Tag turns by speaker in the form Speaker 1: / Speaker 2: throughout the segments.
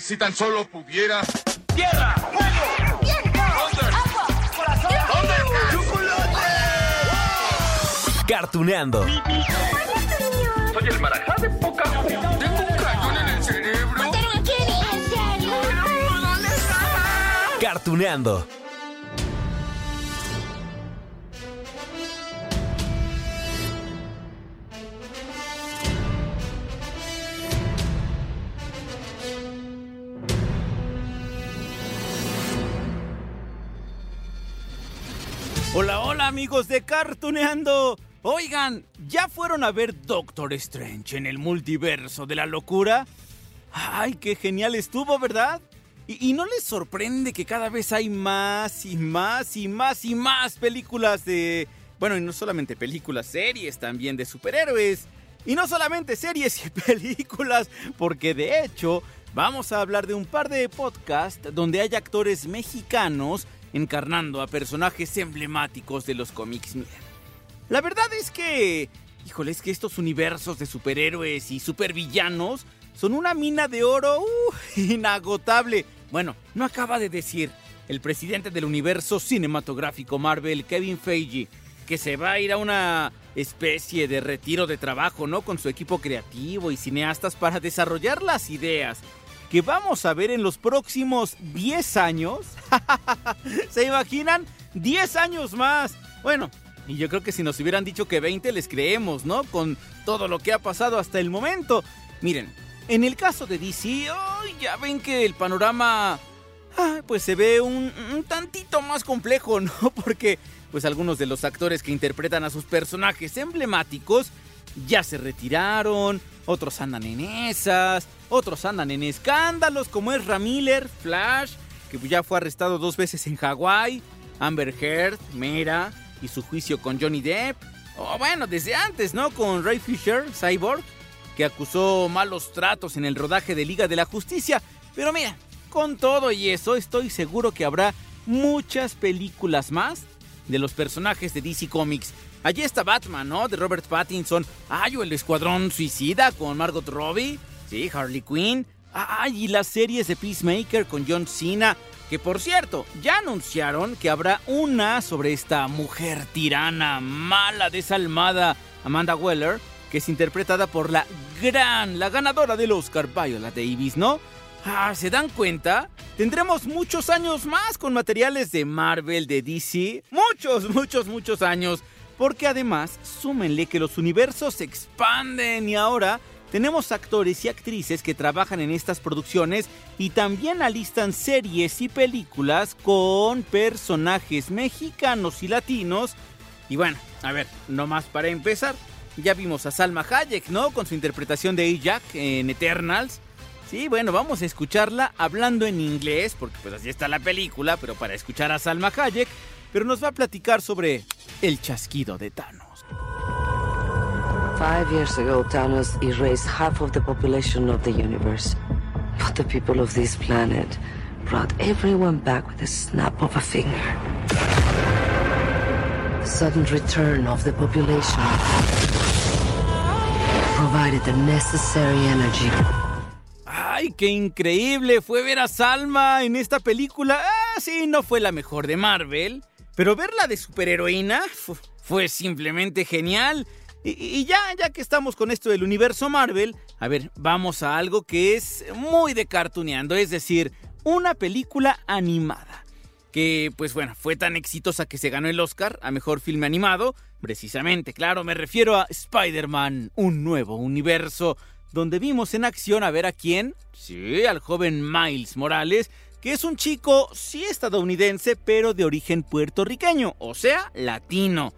Speaker 1: Si tan solo pudiera.
Speaker 2: ¡Tierra! ¡Fuego! ¡Viento! ¡Agua! ¡Corazón!
Speaker 3: ¡Chocolate! Cartuneando.
Speaker 2: Soy el marajá de poca
Speaker 1: Tengo un cañón en el cerebro.
Speaker 3: Cartuneando.
Speaker 4: Hola, hola amigos de Cartuneando. Oigan, ¿ya fueron a ver Doctor Strange en el multiverso de la locura? Ay, qué genial estuvo, ¿verdad? ¿Y, y no les sorprende que cada vez hay más y más y más y más películas de... Bueno, y no solamente películas, series también de superhéroes. Y no solamente series y películas, porque de hecho vamos a hablar de un par de podcasts donde hay actores mexicanos encarnando a personajes emblemáticos de los cómics. La verdad es que, híjole, es que estos universos de superhéroes y supervillanos son una mina de oro uh, inagotable. Bueno, no acaba de decir el presidente del universo cinematográfico Marvel, Kevin Feige, que se va a ir a una especie de retiro de trabajo, ¿no? Con su equipo creativo y cineastas para desarrollar las ideas que vamos a ver en los próximos 10 años. ¿Se imaginan? 10 años más. Bueno, y yo creo que si nos hubieran dicho que 20 les creemos, ¿no? Con todo lo que ha pasado hasta el momento. Miren, en el caso de DC, ya ven que el panorama ah, pues se ve un, un, tantito más complejo, ¿no? Porque pues algunos de los actores que interpretan a sus personajes emblemáticos ya se retiraron, otros andan en esas, otros andan en escándalos como es Ramiller, Flash, que ya fue arrestado dos veces en Hawái, Amber Heard, Mera y su juicio con Johnny Depp, o bueno, desde antes, ¿no? Con Ray Fisher, Cyborg, que acusó malos tratos en el rodaje de Liga de la Justicia, pero mira, con todo y eso estoy seguro que habrá muchas películas más de los personajes de DC Comics. Allí está Batman, ¿no? De Robert Pattinson. Ay, o el Escuadrón Suicida con Margot Robbie. Sí, Harley Quinn. Ay, y las series de Peacemaker con John Cena. Que por cierto, ya anunciaron que habrá una sobre esta mujer tirana, mala, desalmada, Amanda Weller, que es interpretada por la gran, la ganadora del Oscar, Viola Davis, ¿no? Ah, ¿se dan cuenta? Tendremos muchos años más con materiales de Marvel, de DC. Muchos, muchos, muchos años. Porque además, súmenle que los universos se expanden y ahora tenemos actores y actrices que trabajan en estas producciones y también alistan series y películas con personajes mexicanos y latinos. Y bueno, a ver, nomás para empezar, ya vimos a Salma Hayek, ¿no? Con su interpretación de Jack en Eternals. Sí, bueno, vamos a escucharla hablando en inglés, porque pues así está la película, pero para escuchar a Salma Hayek, pero nos va a platicar sobre el chasquido de Thanos.
Speaker 5: Five years ago, Thanos erased half of the population of the universe. But the people of this planet brought everyone back with a snap of a finger. The sudden return of the population provided the necessary energy.
Speaker 4: ¡Ay, qué increíble! Fue ver a Salma en esta película. Ah, sí, no fue la mejor de Marvel. Pero verla de superheroína fue simplemente genial. Y, ya, ya que estamos con esto del universo Marvel, a ver, vamos a algo que es muy de cartuneando, es decir, una película animada. Que, pues bueno, fue tan exitosa que se ganó el Oscar a Mejor Filme Animado. Precisamente, claro, me refiero a Spider-Man, un nuevo universo, donde vimos en acción a ver a quién. Sí, al joven Miles Morales, que es un chico, sí estadounidense, pero de origen puertorriqueño, o sea, latino.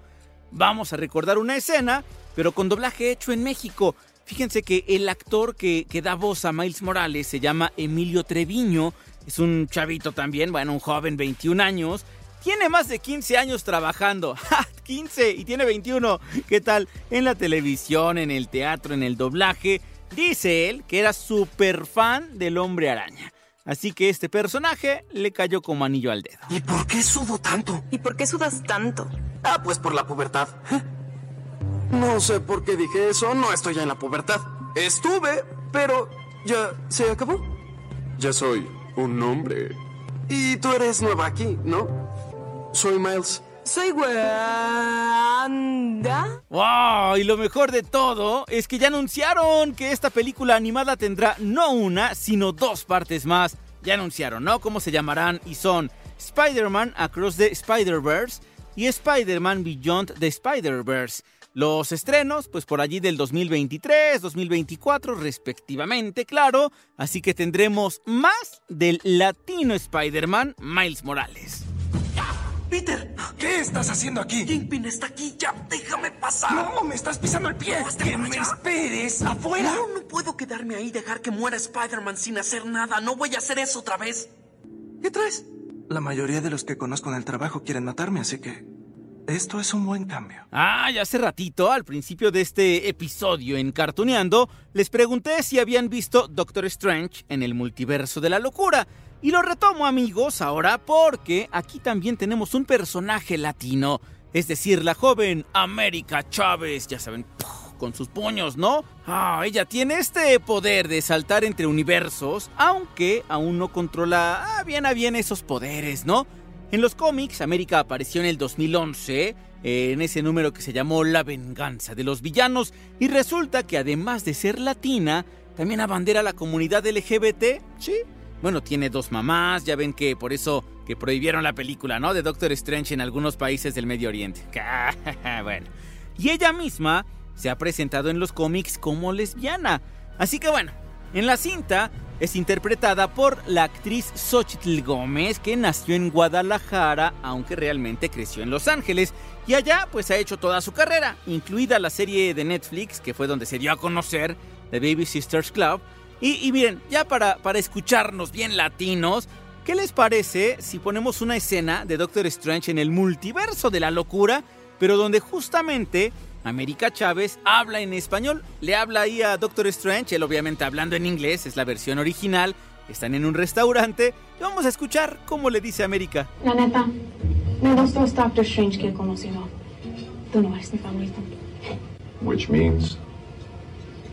Speaker 4: Vamos a recordar una escena, pero con doblaje hecho en México. Fíjense que el actor que, que da voz a Miles Morales se llama Emilio Treviño. Es un chavito también, bueno, un joven, 21 años. Tiene más de 15 años trabajando. ¡Ja! 15 y tiene 21. ¿Qué tal? En la televisión, en el teatro, en el doblaje. Dice él que era súper fan del hombre araña. Así que este personaje le cayó como anillo al dedo.
Speaker 3: ¿Y por qué sudo tanto?
Speaker 6: ¿Y por qué sudas tanto?
Speaker 3: Ah, pues por la pubertad. No sé por qué dije eso, no estoy ya en la pubertad. Estuve, pero ya se acabó. Ya soy un hombre. Y tú eres nueva aquí, ¿no? Soy Miles.
Speaker 6: Soy Wanda.
Speaker 4: ¡Wow! Y lo mejor de todo es que ya anunciaron que esta película animada tendrá no una, sino dos partes más. Ya anunciaron, ¿no? ¿Cómo se llamarán? Y son Spider-Man Across the Spider-Verse y Spider-Man Beyond the Spider-Verse. Los estrenos, pues por allí del 2023, 2024 respectivamente, claro. Así que tendremos más del latino Spider-Man Miles Morales.
Speaker 3: Peter,
Speaker 1: ¿Qué estás haciendo aquí?
Speaker 3: Kingpin está aquí, ya déjame pasar.
Speaker 1: No, me estás pisando el pie.
Speaker 3: Hazte
Speaker 1: Que me esperes afuera.
Speaker 3: No, no puedo quedarme ahí y dejar que muera Spider-Man sin hacer nada. No voy a hacer eso otra vez. ¿Qué traes?
Speaker 7: La mayoría de los que conozco en el trabajo quieren matarme, así que esto es un buen cambio.
Speaker 4: Ah, ya hace ratito, al principio de este episodio en Cartuneando, les pregunté si habían visto Doctor Strange en el multiverso de la locura. Y lo retomo amigos ahora porque aquí también tenemos un personaje latino, es decir, la joven América Chávez, ya saben, con sus puños, ¿no? Ah, ella tiene este poder de saltar entre universos, aunque aún no controla ah, bien a bien esos poderes, ¿no? En los cómics, América apareció en el 2011, eh, en ese número que se llamó La venganza de los villanos, y resulta que además de ser latina, también abandera la comunidad LGBT, ¿sí? Bueno, tiene dos mamás, ya ven que por eso que prohibieron la película, ¿no? De Doctor Strange en algunos países del Medio Oriente. bueno. Y ella misma se ha presentado en los cómics como lesbiana. Así que bueno, en la cinta es interpretada por la actriz Xochitl Gómez, que nació en Guadalajara, aunque realmente creció en Los Ángeles. Y allá pues ha hecho toda su carrera, incluida la serie de Netflix, que fue donde se dio a conocer, The Baby Sisters Club. Y, y miren, ya para, para escucharnos bien latinos, ¿qué les parece si ponemos una escena de Doctor Strange en el multiverso de la locura, pero donde justamente América Chávez habla en español? Le habla ahí a Doctor Strange, él obviamente hablando en inglés, es la versión original. Están en un restaurante y vamos a escuchar cómo le dice América.
Speaker 8: La neta, los dos Doctor Strange que he conocido, tú no eres mi favorito.
Speaker 1: Which means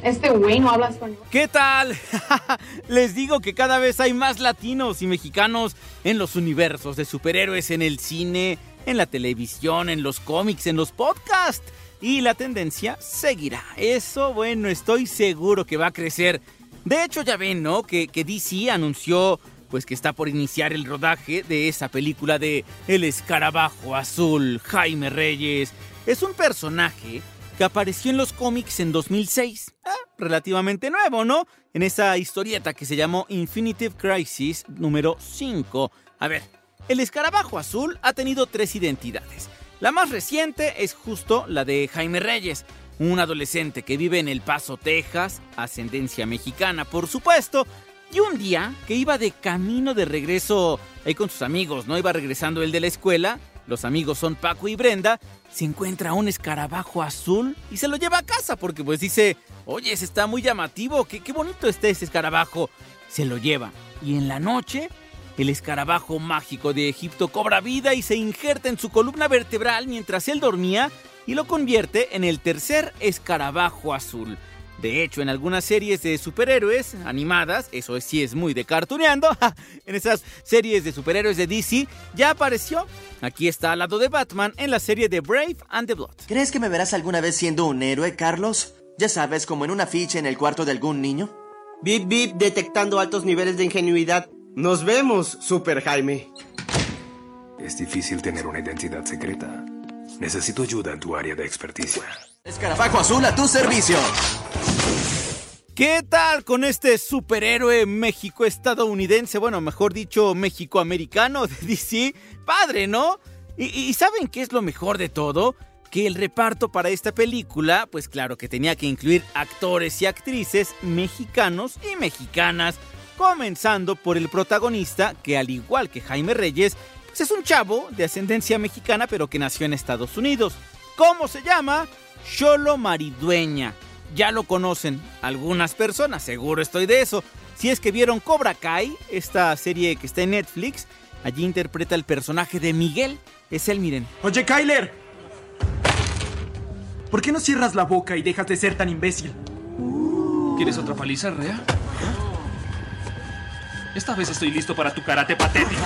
Speaker 8: Este güey no habla español.
Speaker 4: ¿Qué tal? Les digo que cada vez hay más latinos y mexicanos en los universos de superhéroes, en el cine, en la televisión, en los cómics, en los podcasts. Y la tendencia seguirá. Eso, bueno, estoy seguro que va a crecer. De hecho, ya ven, ¿no? Que, que DC anunció pues que está por iniciar el rodaje de esa película de El Escarabajo Azul, Jaime Reyes. Es un personaje que apareció en los cómics en 2006. Ah, relativamente nuevo, ¿no? En esa historieta que se llamó Infinitive Crisis número 5. A ver, el escarabajo azul ha tenido tres identidades. La más reciente es justo la de Jaime Reyes, un adolescente que vive en El Paso, Texas, ascendencia mexicana, por supuesto, y un día que iba de camino de regreso ahí con sus amigos, ¿no? Iba regresando él de la escuela, los amigos son Paco y Brenda, se encuentra un escarabajo azul y se lo lleva a casa porque pues dice, oye, ese está muy llamativo, qué, qué bonito está ese escarabajo. Se lo lleva y en la noche el escarabajo mágico de Egipto cobra vida y se injerta en su columna vertebral mientras él dormía y lo convierte en el tercer escarabajo azul. De hecho, en algunas series de superhéroes animadas, eso sí es muy de cartuneando, en esas series de superhéroes de DC, ya apareció. Aquí está al lado de Batman en la serie de Brave and the Blood.
Speaker 9: ¿Crees que me verás alguna vez siendo un héroe, Carlos? Ya sabes, como en un afiche en el cuarto de algún niño.
Speaker 10: Bip Bip detectando altos niveles de ingenuidad. Nos vemos, Super Jaime.
Speaker 1: es difícil tener una identidad secreta. Necesito ayuda en tu área de experticia.
Speaker 9: Escarabajo azul a tu servicio.
Speaker 4: ¿Qué tal con este superhéroe México-estadounidense? Bueno, mejor dicho, México-americano de DC. Padre, ¿no? Y, y ¿saben qué es lo mejor de todo? que el reparto para esta película, pues claro que tenía que incluir actores y actrices mexicanos y mexicanas, comenzando por el protagonista, que al igual que Jaime Reyes, pues es un chavo de ascendencia mexicana pero que nació en Estados Unidos. ¿Cómo se llama? Cholo Maridueña. Ya lo conocen algunas personas, seguro estoy de eso. Si es que vieron Cobra Kai, esta serie que está en Netflix, allí interpreta el personaje de Miguel. Es él, miren.
Speaker 6: Oye, Kyler. ¿Por qué no cierras la boca y dejas de ser tan imbécil?
Speaker 11: ¿Quieres otra paliza, Rea? Esta vez estoy listo para tu karate patético.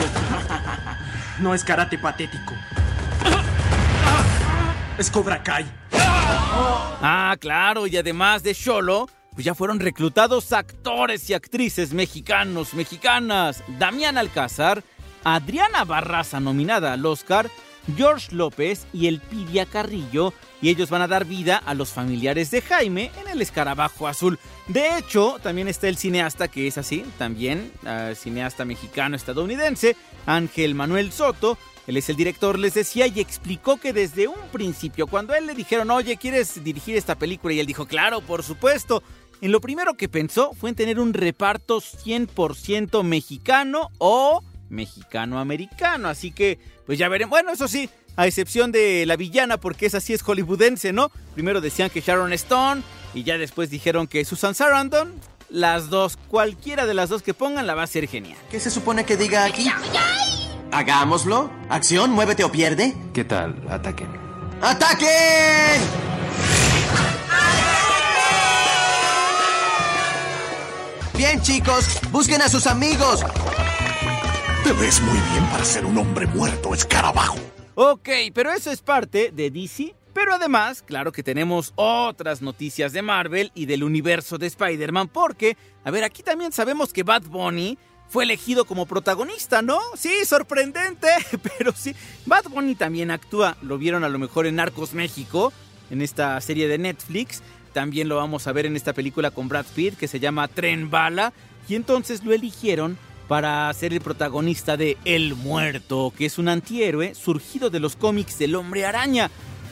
Speaker 6: No es karate patético. Es Cobra Kai.
Speaker 4: Ah, claro, y además de Sholo, pues ya fueron reclutados actores y actrices mexicanos, mexicanas. Damián Alcázar, Adriana Barraza nominada al Oscar, George López y el Pidia Carrillo, y ellos van a dar vida a los familiares de Jaime en el escarabajo azul. De hecho, también está el cineasta que es así, también uh, cineasta mexicano-estadounidense, Ángel Manuel Soto. Él es el director, les decía, y explicó que desde un principio, cuando a él le dijeron, oye, ¿quieres dirigir esta película? Y él dijo, claro, por supuesto. En lo primero que pensó fue en tener un reparto 100% mexicano o mexicano-americano. Así que, pues ya veremos. Bueno, eso sí, a excepción de la villana, porque esa sí es hollywoodense, ¿no? Primero decían que Sharon Stone y ya después dijeron que Susan Sarandon. Las dos, cualquiera de las dos que pongan la va a ser genial.
Speaker 9: ¿Qué se supone que diga aquí? Hagámoslo. Acción, muévete o pierde.
Speaker 1: ¿Qué tal? Ataquen.
Speaker 9: ¡Ataquen! Bien, chicos, busquen a sus amigos.
Speaker 12: Te ves muy bien para ser un hombre muerto, escarabajo.
Speaker 4: Ok, pero eso es parte de DC. Pero además, claro que tenemos otras noticias de Marvel y del universo de Spider-Man, porque, a ver, aquí también sabemos que Bad Bunny fue elegido como protagonista, ¿no? Sí, sorprendente, pero sí. Bad Bunny también actúa, lo vieron a lo mejor en Narcos México, en esta serie de Netflix. También lo vamos a ver en esta película con Brad Pitt que se llama Tren Bala. Y entonces lo eligieron para ser el protagonista de El Muerto, que es un antihéroe surgido de los cómics del Hombre Araña.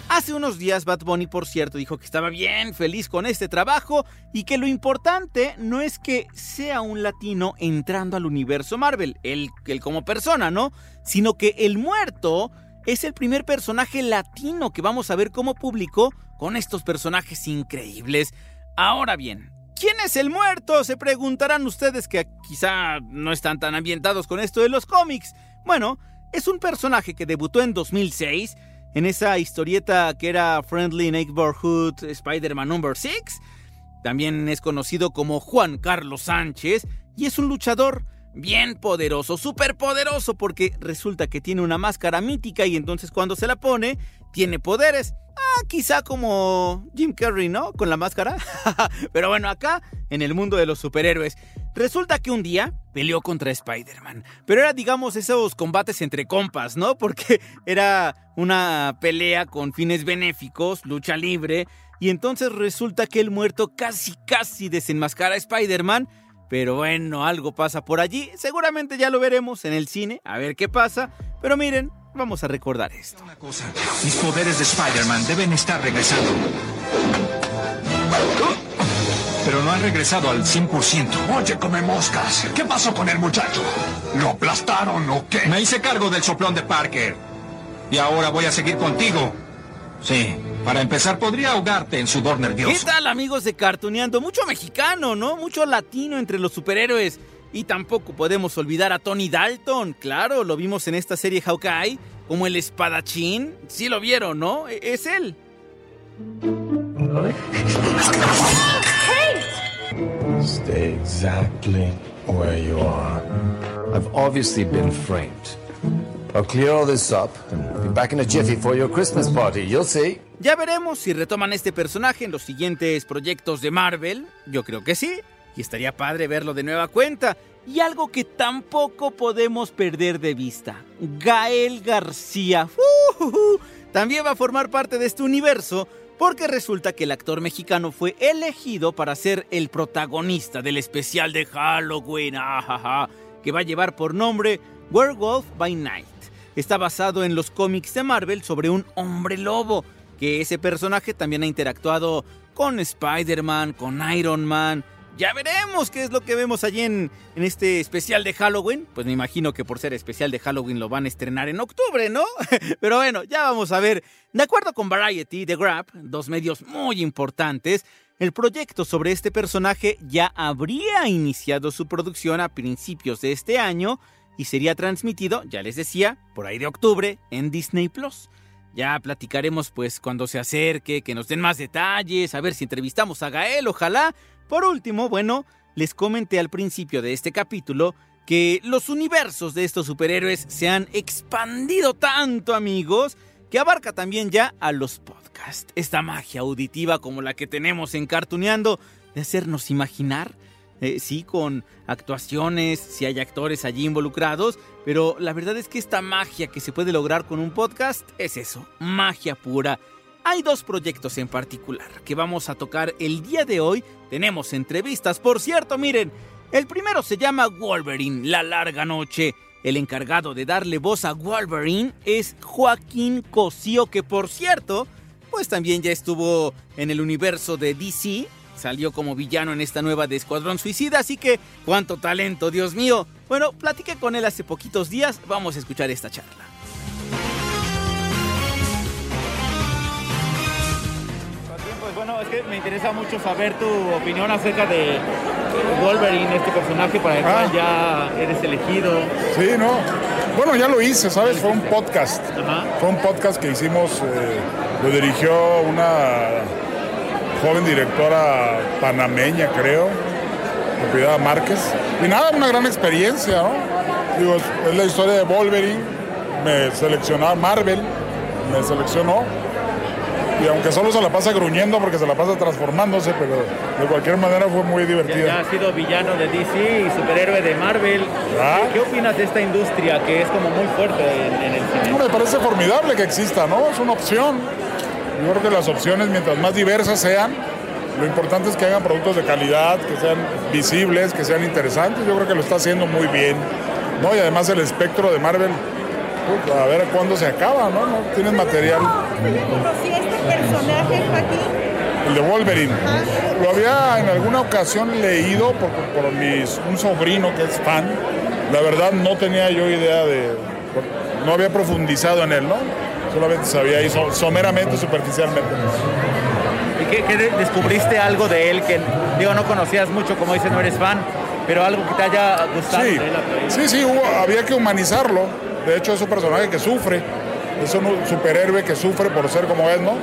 Speaker 4: Hace unos días Bad Bunny, por cierto, dijo que estaba bien feliz con este trabajo y que lo importante no es que sea un latino entrando al universo Marvel, él, él como persona, ¿no? Sino que el muerto es el primer personaje latino que vamos a ver como público con estos personajes increíbles. Ahora bien, ¿quién es el muerto? Se preguntarán ustedes que quizá no están tan ambientados con esto de los cómics. Bueno, es un personaje que debutó en 2006 en esa historieta que era Friendly Neighborhood Spider-Man Number 6. También es conocido como Juan Carlos Sánchez y es un luchador bien poderoso, súper poderoso, porque resulta que tiene una máscara mítica y entonces cuando se la pone, tiene poderes. Ah, quizá como Jim Carrey, ¿no? Con la máscara. Pero bueno, acá, en el mundo de los superhéroes, resulta que un día peleó contra Spider-Man. Pero era, digamos, esos combates entre compas, ¿no? Porque era una pelea con fines benéficos, lucha libre. Y entonces resulta que el muerto casi, casi desenmascara a Spider-Man. Pero bueno, algo pasa por allí. Seguramente ya lo veremos en el cine, a ver qué pasa. Pero miren, vamos a recordar esto.
Speaker 12: Una cosa, mis poderes de Spider-Man deben estar regresando. Pero no han regresado al 100%. Oye, come moscas. ¿Qué pasó con el muchacho? ¿Lo aplastaron o qué? Me hice cargo del soplón de Parker. Y ahora voy a seguir contigo. Sí, para empezar podría ahogarte en sudor nervioso.
Speaker 4: ¿Qué tal amigos de Cartuneando? Mucho mexicano, ¿no? Mucho latino entre los superhéroes. Y tampoco podemos olvidar a Tony Dalton. Claro, lo vimos en esta serie Hawkeye como el espadachín. Sí lo vieron, ¿no? E-, Es él.
Speaker 13: Stay exactly where you are. I've obviously been framed. I'll clear all this up and be back in a jiffy for your Christmas party. You'll see.
Speaker 4: Ya veremos si retoman este personaje en los siguientes proyectos de Marvel. Yo creo que sí. Y estaría padre verlo de nueva cuenta. Y algo que tampoco podemos perder de vista. Gael García. También va a formar parte de este universo porque resulta que el actor mexicano fue elegido para ser el protagonista del especial de Halloween, que va a llevar por nombre Werewolf by Night. Está basado en los cómics de Marvel sobre un hombre lobo que ese personaje también ha interactuado con Spider-Man, con Iron Man. Ya veremos qué es lo que vemos allí en, en, este especial de Halloween. Pues me imagino que por ser especial de Halloween lo van a estrenar en octubre, ¿no? Pero bueno, ya vamos a ver. De acuerdo con Variety The Grab, dos medios muy importantes, el proyecto sobre este personaje ya habría iniciado su producción a principios de este año y sería transmitido, ya les decía, por ahí de octubre en Disney Plus. Ya platicaremos pues cuando se acerque, que nos den más detalles, a ver si entrevistamos a Gael, ojalá. Por último, bueno, les comenté al principio de este capítulo que los universos de estos superhéroes se han expandido tanto, amigos, que abarca también ya a los podcasts. Esta magia auditiva como la que tenemos en Cartuneando de hacernos imaginar eh, sí, con actuaciones, si hay actores allí involucrados, pero la verdad es que esta magia que se puede lograr con un podcast es eso, magia pura. Hay dos proyectos en particular que vamos a tocar el día de hoy. Tenemos entrevistas, por cierto, miren, el primero se llama Wolverine, La Larga Noche. El encargado de darle voz a Wolverine es Joaquín Cosío, que por cierto, pues también ya estuvo en el universo de DC salió como villano en esta nueva de Escuadrón Suicida, así que cuánto talento, Dios mío. Bueno, platiqué con él hace poquitos días, vamos a escuchar esta charla. Bueno, es que me interesa mucho saber tu opinión acerca de Wolverine, este personaje para el cual ah. ya eres elegido.
Speaker 14: Sí, no. Bueno, ya lo hice, ¿sabes? Fue un podcast. Fue un podcast que hicimos, eh, lo dirigió una joven directora panameña, creo, propiedad Márquez. Y nada, una gran experiencia, ¿no? Digo, es la historia de Wolverine, me seleccionó Marvel, me seleccionó. Y aunque solo se la pasa gruñendo porque se la pasa transformándose, pero de cualquier manera fue muy divertida.
Speaker 4: Ya, ha sido villano de DC y superhéroe de Marvel.
Speaker 14: ¿Ah?
Speaker 4: ¿Qué, opinas de esta industria que es como muy fuerte en, en el cine?
Speaker 14: No, me parece formidable que exista, ¿no? Es una opción. Yo creo que las opciones, mientras más diversas sean, lo importante es que hagan productos de calidad, que sean visibles, que sean interesantes. Yo creo que lo está haciendo muy bien. ¿no? Y además el espectro de Marvel, a ver cuándo se acaba, ¿no? ¿No? Tienes material.
Speaker 15: ¿Conocí este personaje, Joaquín?
Speaker 14: El de Wolverine. Lo había en alguna ocasión leído por, por mis, un sobrino que es fan. La verdad no tenía yo idea de... No había profundizado en él, ¿no? solamente sabía ahí someramente, superficialmente.
Speaker 4: ¿Y qué, descubriste algo de él que, digo, no conocías mucho, como dices, no eres fan, pero algo que te haya gustado
Speaker 14: sí,
Speaker 4: de él?
Speaker 14: Sí, sí, había que humanizarlo. De hecho, es un personaje que sufre, es un superhéroe que sufre por ser como es, ¿no?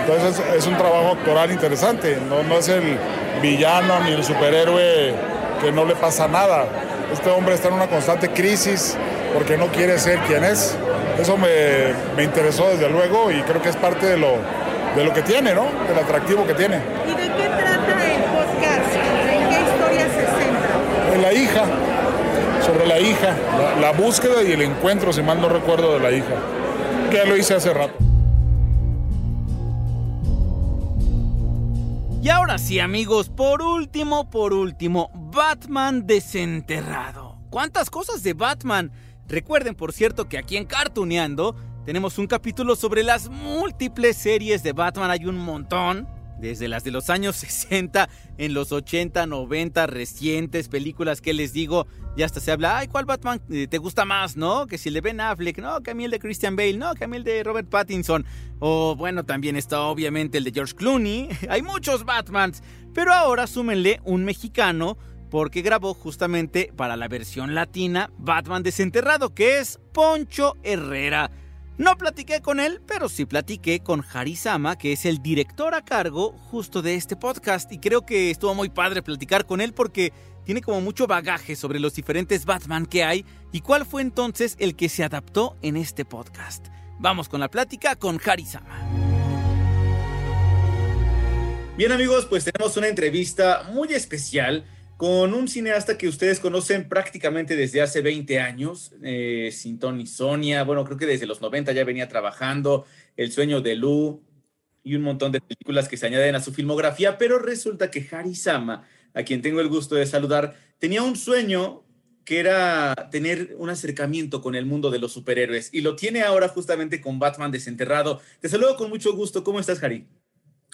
Speaker 14: Entonces es un trabajo actoral interesante, no, no es el villano ni el superhéroe que no le pasa nada. Este hombre está en una constante crisis porque no quiere ser quien es eso me, me, interesó desde luego y creo que es parte de lo, de lo que tiene, ¿no? Del atractivo que tiene.
Speaker 15: ¿Y de qué trata el podcast? ¿En qué historia se centra?
Speaker 14: En la hija, sobre la hija, la, búsqueda y el encuentro, si mal no recuerdo, de la hija, que ya lo hice hace rato.
Speaker 4: Y ahora sí, amigos, por último, por último, Batman desenterrado. ¿Cuántas cosas de Batman? Recuerden, por cierto, que aquí en Cartuneando tenemos un capítulo sobre las múltiples series de Batman. Hay un montón. Desde las de los años 60, en los 80, 90, recientes películas que les digo, ya hasta se habla, ay, ¿cuál Batman eh, te gusta más, no? Que si el de Ben Affleck, no, que a mí el de Christian Bale, no, que a mí el de Robert Pattinson. O bueno, también está obviamente el de George Clooney. Hay muchos Batmans, pero ahora súmenle un mexicano porque grabó justamente para la versión latina Batman Desenterrado, que es Poncho Herrera. No platiqué con él, pero sí platiqué con Harisama, que es el director a cargo justo de este podcast. Y creo que estuvo muy padre platicar con él porque tiene como mucho bagaje sobre los diferentes Batman que hay y cuál fue entonces el que se adaptó en este podcast. Vamos con la plática con Harisama. Bien amigos, pues tenemos una entrevista muy especial con un cineasta que ustedes conocen prácticamente desde hace 20 años, eh, sin Tony Sonia, bueno, creo que desde los 90 ya venía trabajando, El sueño de Lu y un montón de películas que se añaden a su filmografía, pero resulta que Harisama, a quien tengo el gusto de saludar, tenía un sueño que era tener un acercamiento con el mundo de los superhéroes y lo tiene ahora justamente con Batman desenterrado. Te saludo con mucho gusto. ¿Cómo estás, Harry?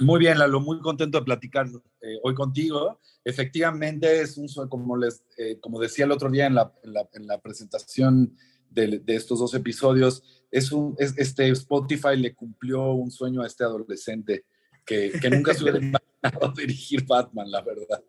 Speaker 16: Muy bien, Lalo, muy contento de platicar eh, hoy contigo. Efectivamente, es un como, les, eh, como decía el otro día en la, en la, en la presentación de, de, estos dos episodios, es un, es, este Spotify le cumplió un sueño a este adolescente que, que nunca se hubiera imaginado dirigir Batman, la verdad.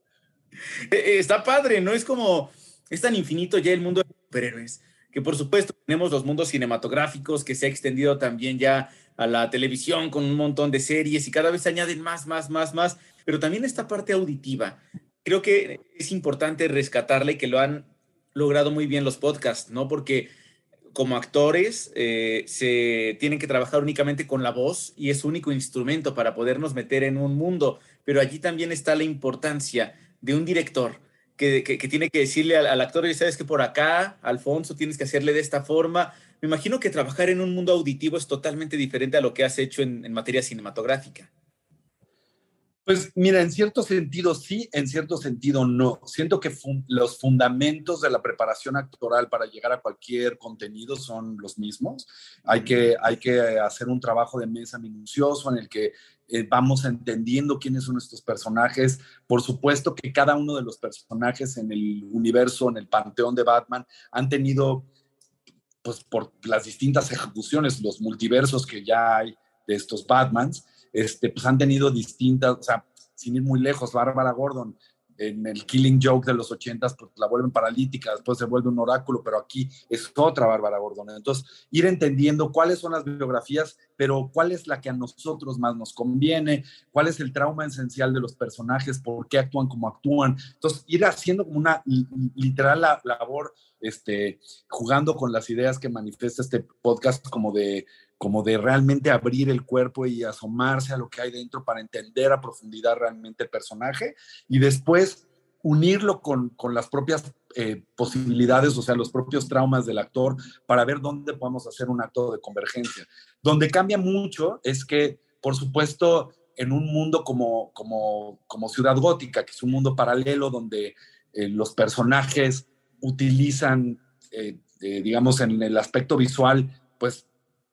Speaker 4: Eh, está padre, ¿no? Es como, es tan infinito ya el mundo de superhéroes, que por supuesto tenemos los mundos cinematográficos que se ha extendido también ya a la televisión con un montón de series y cada vez añaden más, más, más, más, pero también esta parte auditiva. Creo que es importante rescatarle que lo han logrado muy bien los podcasts, ¿no? Porque como actores eh, se tienen que trabajar únicamente con la voz y es único instrumento para podernos meter en un mundo, pero allí también está la importancia de un director que, tiene que decirle al, al actor, sabes que por acá, Alfonso, tienes que hacerle de esta forma, me imagino que trabajar en un mundo auditivo es totalmente diferente a lo que has hecho en materia cinematográfica.
Speaker 16: Pues mira, en cierto sentido sí, en cierto sentido no. Siento que fun los fundamentos de la preparación actoral para llegar a cualquier contenido son los mismos. Hay que, hay que hacer un trabajo de mesa minucioso en el que eh, vamos entendiendo quiénes son estos personajes. Por supuesto que cada uno de los personajes en el universo, en el panteón de Batman, han tenido pues por las distintas ejecuciones, los multiversos que ya hay de estos Batmans, este, pues han tenido distintas, o sea, sin ir muy lejos, Bárbara Gordon en el Killing Joke de los ochentas, pues la vuelven paralítica, después se vuelve un oráculo, pero aquí es otra Bárbara Gordon. Entonces, ir entendiendo cuáles son las biografías, pero cuál es la que a nosotros más nos conviene, cuál es el trauma esencial de los personajes, por qué actúan como actúan. Entonces, ir haciendo como una literal labor, este, jugando con las ideas que manifiesta este podcast como de como de realmente abrir el cuerpo y asomarse a lo que hay dentro para entender a profundidad realmente el personaje y después unirlo con, con las propias eh, posibilidades, o sea, los propios traumas del actor para ver dónde podemos hacer un acto de convergencia. Donde cambia mucho es que, por supuesto, en un mundo como, como, como Ciudad Gótica, que es un mundo paralelo donde eh, los personajes utilizan, eh, digamos, en el aspecto visual, pues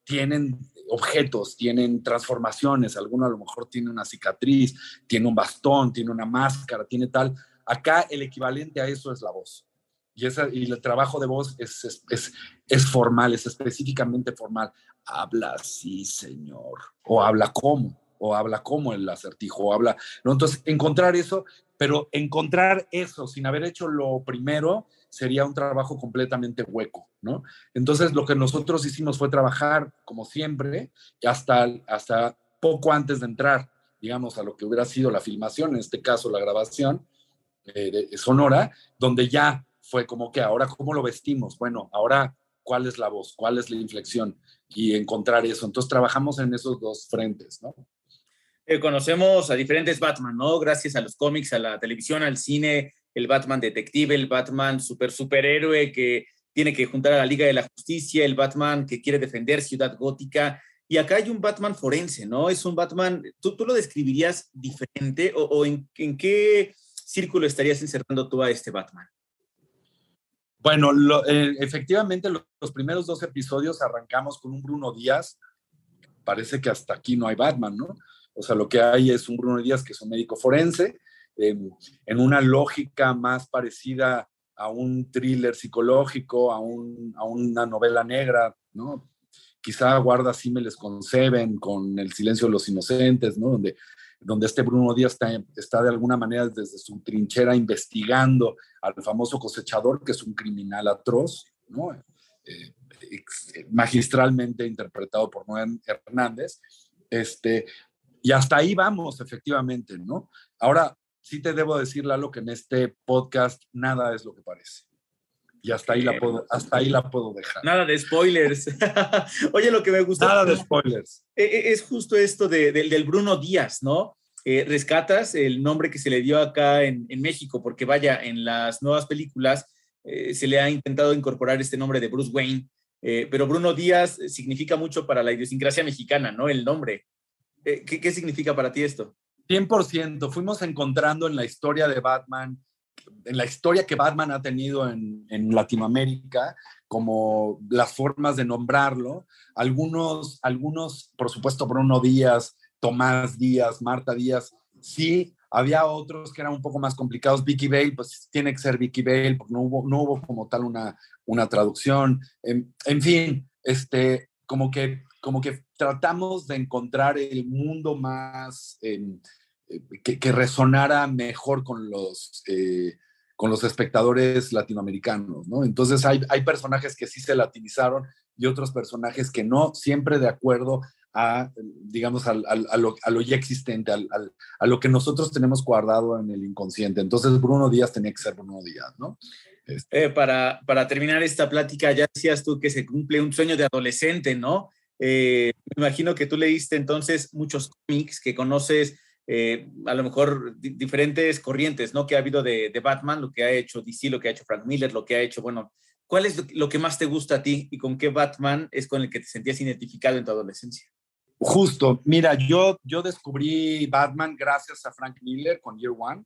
Speaker 16: tienen objetos, tienen transformaciones, alguno a lo mejor tiene una cicatriz, tiene un bastón, tiene una máscara, tiene tal. Acá el equivalente a eso es la voz. Y, esa, y el trabajo de voz es, es, es, formal, es específicamente formal. Habla así, señor. O habla como, o habla como el acertijo, o habla. ¿no? Entonces, encontrar eso, pero encontrar eso sin haber hecho lo primero sería un trabajo completamente hueco, ¿no? Entonces, lo que nosotros hicimos fue trabajar, como siempre, hasta, hasta poco antes de entrar, digamos, a lo que hubiera sido la filmación, en este caso la grabación eh, sonora, donde ya fue como que ahora, ¿cómo lo vestimos? Bueno, ahora, ¿cuál es la voz? ¿Cuál es la inflexión? Y encontrar eso. Entonces, trabajamos en esos dos frentes, ¿no?
Speaker 4: Eh, conocemos a diferentes Batman, ¿no? Gracias a los cómics, a la televisión, al cine, el Batman detective, el Batman super superhéroe que tiene que juntar a la Liga de la Justicia, el Batman que quiere defender Ciudad Gótica. Y acá hay un Batman forense, ¿no? Es un Batman, ¿tú, tú lo describirías diferente o, en, qué círculo estarías encerrando tú a este Batman?
Speaker 16: Bueno, eh, efectivamente los, los primeros dos episodios arrancamos con un Bruno Díaz. Parece que hasta aquí no hay Batman, ¿no? O sea, lo que hay es un Bruno Díaz que es un médico forense, en, una lógica más parecida a un thriller psicológico, a, un, a una novela negra, ¿no? Quizá guarda símiles con Seven, con El silencio de los inocentes, ¿no? Donde, donde este Bruno Díaz está, está de alguna manera desde su trinchera investigando al famoso cosechador, que es un criminal atroz, ¿no? Eh, magistralmente interpretado por Noé Hernández. Este, y hasta ahí vamos, efectivamente, ¿no? Ahora, sí te debo decir, Lalo, que en este podcast nada es lo que parece. Y hasta ahí, la puedo, hasta ahí la puedo dejar.
Speaker 4: Nada de spoilers. Oye, lo que me gusta.
Speaker 16: Nada de spoilers.
Speaker 4: Es justo esto de, de, del Bruno Díaz, ¿no? Eh, rescatas el nombre que se le dio acá en, en México, porque vaya, en las nuevas películas eh, se le ha intentado incorporar este nombre de Bruce Wayne, eh, pero Bruno Díaz significa mucho para la idiosincrasia mexicana, ¿no? El nombre. ¿Qué, ¿Qué significa para ti esto?
Speaker 16: 100%. Fuimos encontrando en la historia de Batman en la historia que Batman ha tenido en, en, Latinoamérica, como las formas de nombrarlo. Algunos, algunos, por supuesto, Bruno Díaz, Tomás Díaz, Marta Díaz, sí. Había otros que eran un poco más complicados. Vicky Bale, pues tiene que ser Vicky Bale, porque no hubo, no hubo como tal una, una traducción. En, en fin, este, como que, como que tratamos de encontrar el mundo más, eh, que, resonara mejor con los, eh, con los espectadores latinoamericanos, ¿no? Entonces hay, hay personajes que sí se latinizaron y otros personajes que no, siempre de acuerdo a, digamos, a, lo, ya existente, a lo que nosotros tenemos guardado en el inconsciente. Entonces Bruno Díaz tenía que ser Bruno Díaz, ¿no?
Speaker 4: Este. Eh, para, para terminar esta plática, ya decías tú que se cumple un sueño de adolescente, ¿no? Eh, me imagino que tú leíste entonces muchos cómics, que conoces eh, a lo mejor diferentes corrientes, ¿no? Que ha habido de, de, Batman, lo que ha hecho DC, lo que ha hecho Frank Miller, lo que ha hecho, bueno, ¿cuál es lo que más te gusta a ti y con qué Batman es con el que te sentías identificado en tu adolescencia?
Speaker 16: Justo, mira, yo, yo descubrí Batman gracias a Frank Miller con Year One.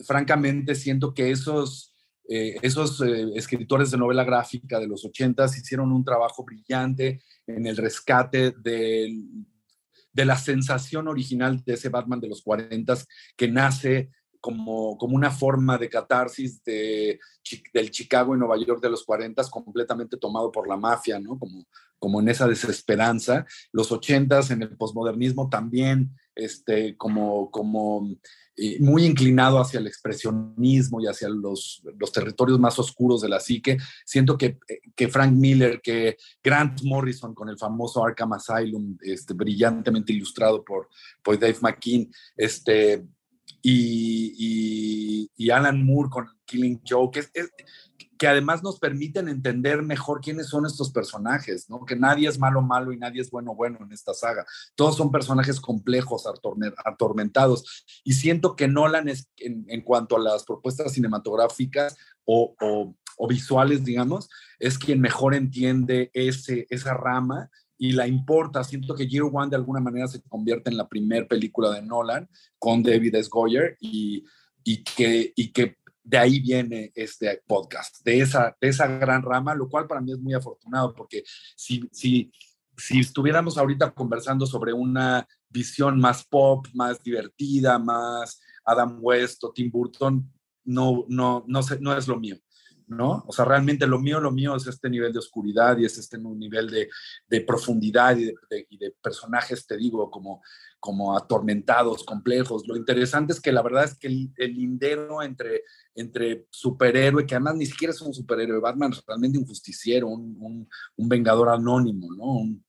Speaker 16: Francamente, siento que esos, eh, esos eh, escritores de novela gráfica de los ochentas hicieron un trabajo brillante en el rescate de la sensación original de ese Batman de los 40 que nace como, como una forma de catarsis de, del Chicago y Nueva York de los 40 completamente tomado por la mafia, ¿no? Como, como en esa desesperanza. Los 80 en el posmodernismo también, este, como, como muy inclinado hacia el expresionismo y hacia los, los, territorios más oscuros de la psique. Siento que, que, Frank Miller, que Grant Morrison con el famoso Arkham Asylum, este, brillantemente ilustrado por, por Dave McKean, este, y, y, y, Alan Moore con Killing Joke, es, es, que además nos permiten entender mejor quiénes son estos personajes, ¿no? Que nadie es malo malo y nadie es bueno bueno en esta saga. Todos son personajes complejos, atormentados. Y siento que Nolan es, en, cuanto a las propuestas cinematográficas o, o, o, visuales, digamos, es quien mejor entiende ese, esa rama y la importa. Siento que Year One de alguna manera se convierte en la primera película de Nolan con David S. Goyer y, y, que, y que de ahí viene este podcast, de esa, de esa gran rama, lo cual para mí es muy afortunado, porque si, si, si estuviéramos ahorita conversando sobre una visión más pop, más divertida, más Adam West o Tim Burton, no, no, no, no es lo mío. ¿No? O sea, realmente lo mío, lo mío es este nivel de oscuridad y es este nivel de, profundidad y de, personajes, te digo, como, atormentados, complejos. Lo interesante es que la verdad es que el, lindero entre, entre superhéroe, que además ni siquiera es un superhéroe, Batman es realmente un justiciero, un, vengador anónimo, ¿no? Un,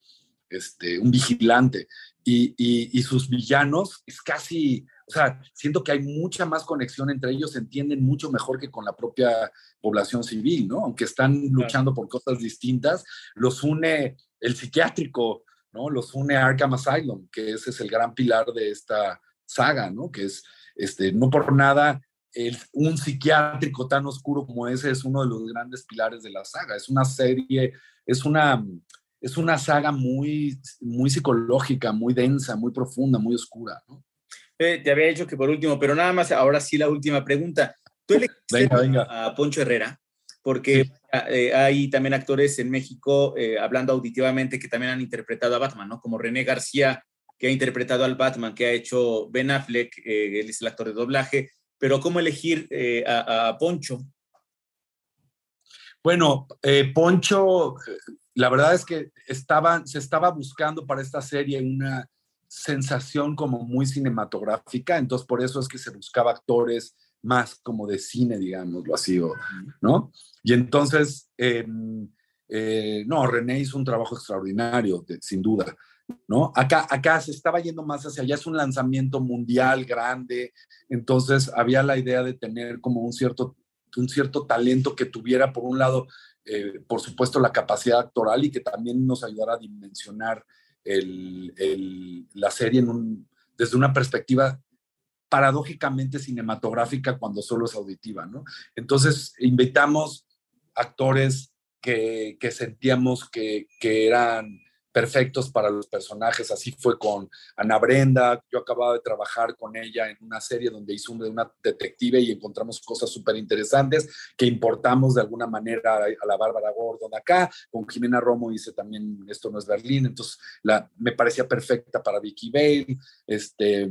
Speaker 16: este, vigilante. Y sus villanos es casi, o sea, siento que hay mucha más conexión entre ellos, se entienden mucho mejor que con la propia población civil, ¿no? Aunque están luchando por cosas distintas, los une el psiquiátrico, ¿no? Los une Arkham Asylum, que ese es el gran pilar de esta saga, ¿no? Que es, este, no por nada, el, un psiquiátrico tan oscuro como ese es uno de los grandes pilares de la saga. Es una serie, es una, es una saga muy, muy psicológica, muy densa, muy profunda, muy oscura, ¿no?
Speaker 4: Te había dicho que por último, pero nada más, ahora sí la última pregunta. ¿Tú elegiste
Speaker 16: venga, venga.
Speaker 4: a Poncho Herrera? Porque sí. eh, hay también actores en México, eh, hablando auditivamente, que también han interpretado a Batman, ¿no? Como René García, que ha interpretado al Batman, que ha hecho Ben Affleck, eh, él es el actor de doblaje, pero ¿cómo elegir a, a, Poncho?
Speaker 16: Bueno, Poncho, la verdad es que se estaba buscando para esta serie una sensación como muy cinematográfica, entonces por eso es que se buscaba actores más como de cine, digámoslo así, ¿no? Y entonces, eh, eh, no, René hizo un trabajo extraordinario, de, sin duda, ¿no? Acá, acá se estaba yendo más hacia allá, es un lanzamiento mundial grande, entonces había la idea de tener como un cierto, un cierto talento que tuviera, por un lado, eh, por supuesto, la capacidad actoral y que también nos ayudara a dimensionar la serie desde una perspectiva paradójicamente cinematográfica cuando solo es auditiva. Entonces, invitamos actores que, sentíamos que, eran perfectos para los personajes. Así fue con Ana Brenda. Yo acababa de trabajar con ella en una serie donde hizo una detective y encontramos cosas súper interesantes que importamos de alguna manera a, la Bárbara Gordon acá. Con Jimena Romo hice también Esto no es Berlín. Entonces la, me parecía perfecta para Vicky Bale. Este,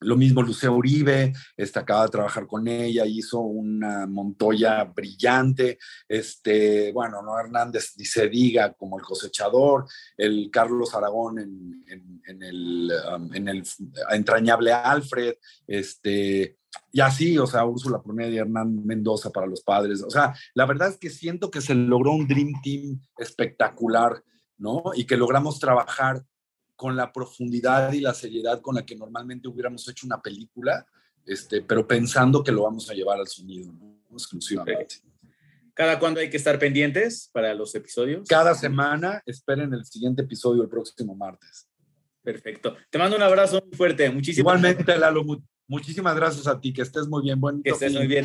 Speaker 16: lo mismo Lucía Uribe, este, acaba de trabajar con ella, hizo una Montoya brillante, este, bueno, no Hernández ni se diga como el cosechador, el Carlos Aragón en, el, um, entrañable Alfred, este, y así, o sea, Úrsula Pruneda y Hernán Mendoza para los padres. O sea, la verdad es que siento que se logró un Dream Team espectacular, ¿no? Y que logramos trabajar con la profundidad y la seriedad con la que normalmente hubiéramos hecho una película, este, pero pensando que lo vamos a llevar al sonido, ¿no? exclusivamente.
Speaker 17: ¿Cada cuándo hay que estar pendientes para los episodios?
Speaker 16: Cada semana, esperen el siguiente episodio el próximo martes.
Speaker 17: Perfecto. Te mando un abrazo muy fuerte. Muchísimas
Speaker 16: Igualmente, Lalo, muchísimas gracias a ti. Que estés muy bien. Buen
Speaker 17: que estés muy bien.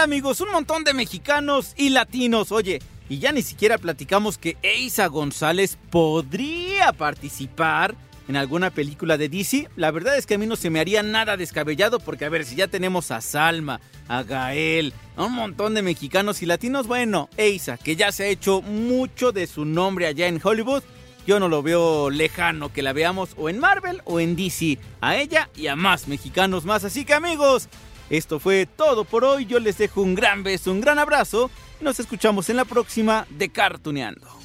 Speaker 4: Amigos? Un montón de mexicanos y latinos, oye, y ya ni siquiera platicamos que Eiza González podría participar en alguna película de DC. La verdad es que a mí no se me haría nada descabellado porque a ver, si ya tenemos a Salma, a Gael, a un montón de mexicanos y latinos, bueno, Eiza, que ya se ha hecho mucho de su nombre allá en Hollywood, yo no lo veo lejano que la veamos o en Marvel o en DC, a ella y a más mexicanos más. Así que amigos, esto fue todo por hoy. Yo les dejo un gran beso, un gran abrazo. Nos escuchamos en la próxima de Cartuneando.